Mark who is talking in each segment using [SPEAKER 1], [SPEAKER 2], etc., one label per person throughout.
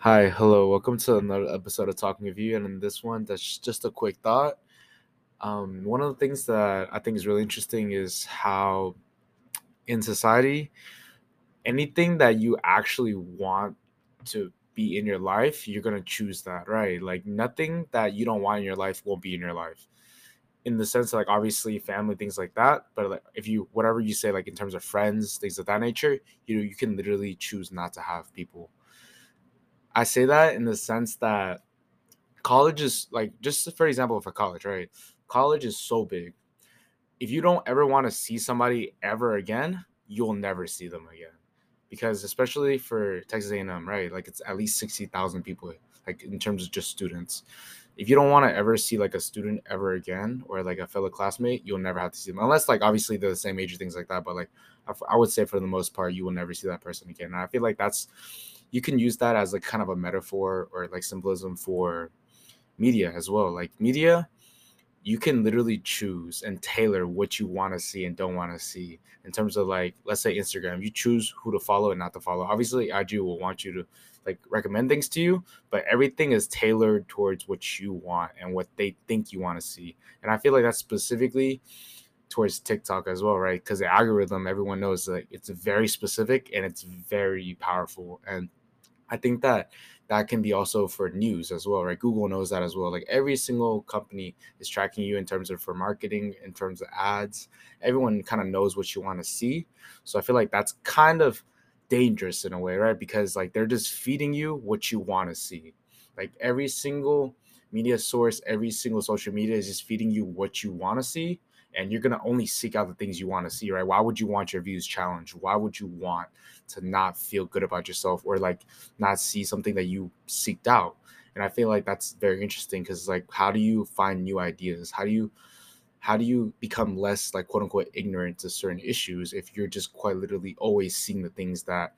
[SPEAKER 1] Hi, hello, welcome to another episode of Talking with You. And in this one, that's just a quick thought. Um, one of the things that I think is really interesting is how in society, anything that you actually want to be in your life, you're gonna choose that, right? Like nothing that you don't want in your life won't be in your life. In the sense, like obviously family, things like that. But like if you whatever you say, like in terms of friends, things of that nature, you know, you can literally choose not to have people. I say that in the sense that college is like just for example for college right? College is so big. If you don't ever want to see somebody ever again you'll never see them again. Because especially for texas a&m right? Like it's at least 60000 people like in terms of just students. If you don't want to ever see like a student ever again or like a fellow classmate you'll never have to see them. Unless like obviously they're the same age or things like that but like I would say for the most part you will never see that person again. And i feel like that's you can use that as like kind of a metaphor or like symbolism for media as well. Like media, you can literally choose and tailor what you want to see and don't want to see in terms of like let's say Instagram, you choose who to follow and not to follow. Obviously, IG will want you to like recommend things to you, but everything is tailored towards what you want and what they think you want to see. And I feel like that's specifically towards TikTok as well, right? Because the algorithm, everyone knows like it's very specific and it's very powerful. And I think that that can be also for news as well, right? Google knows that as well. Like every single company is tracking you in terms of for marketing, in terms of ads. Everyone kind of knows what you want to see. So I feel like that's kind of dangerous in a way, right? Because like they're just feeding you what you want to see. Like every single media source, every single social media is just feeding you what you want to see. And you're gonna only seek out the things you want to see, right? Why would you want your views challenged? Why would you want to not feel good about yourself or like not see something that you seeked out. And I feel like that's very interesting because like how do you find new ideas? How do you how do you become less like quote unquote ignorant to certain issues if you're just quite literally always seeing the things that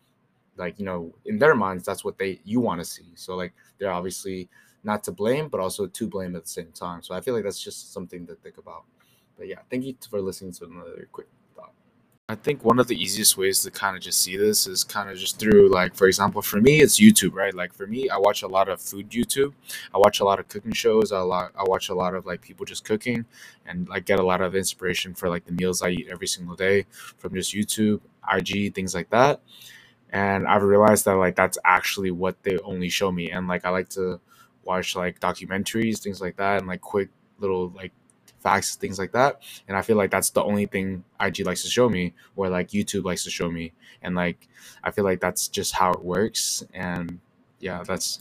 [SPEAKER 1] like you know in their minds that's what they you want to see so like they're obviously not to blame but also to blame at the same time so i feel like that's just something to think about but yeah thank you for listening to another quick thought. I think one of the easiest ways to kind of just see this is kind of just through like for example for me it's YouTube right? Like for me I watch a lot of food YouTube. I watch a lot of cooking shows. A lot I watch a lot of like people just cooking and like get a lot of inspiration for like the meals I eat every single day from just YouTube IG things like that. And I've realized that like that's actually what they only show me. And like I like to watch like documentaries things like that and like quick little like facts things like that. And I feel like that's the only thing IG likes to show me or like YouTube likes to show me. And like I feel like that's just how it works. And yeah that's